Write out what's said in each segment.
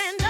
and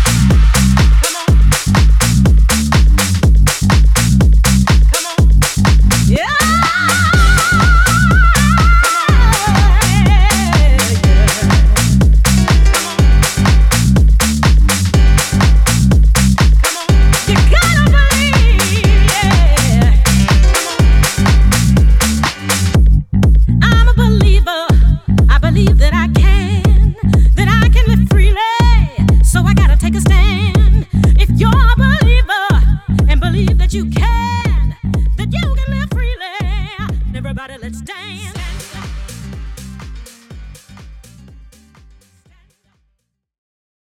Let's dance.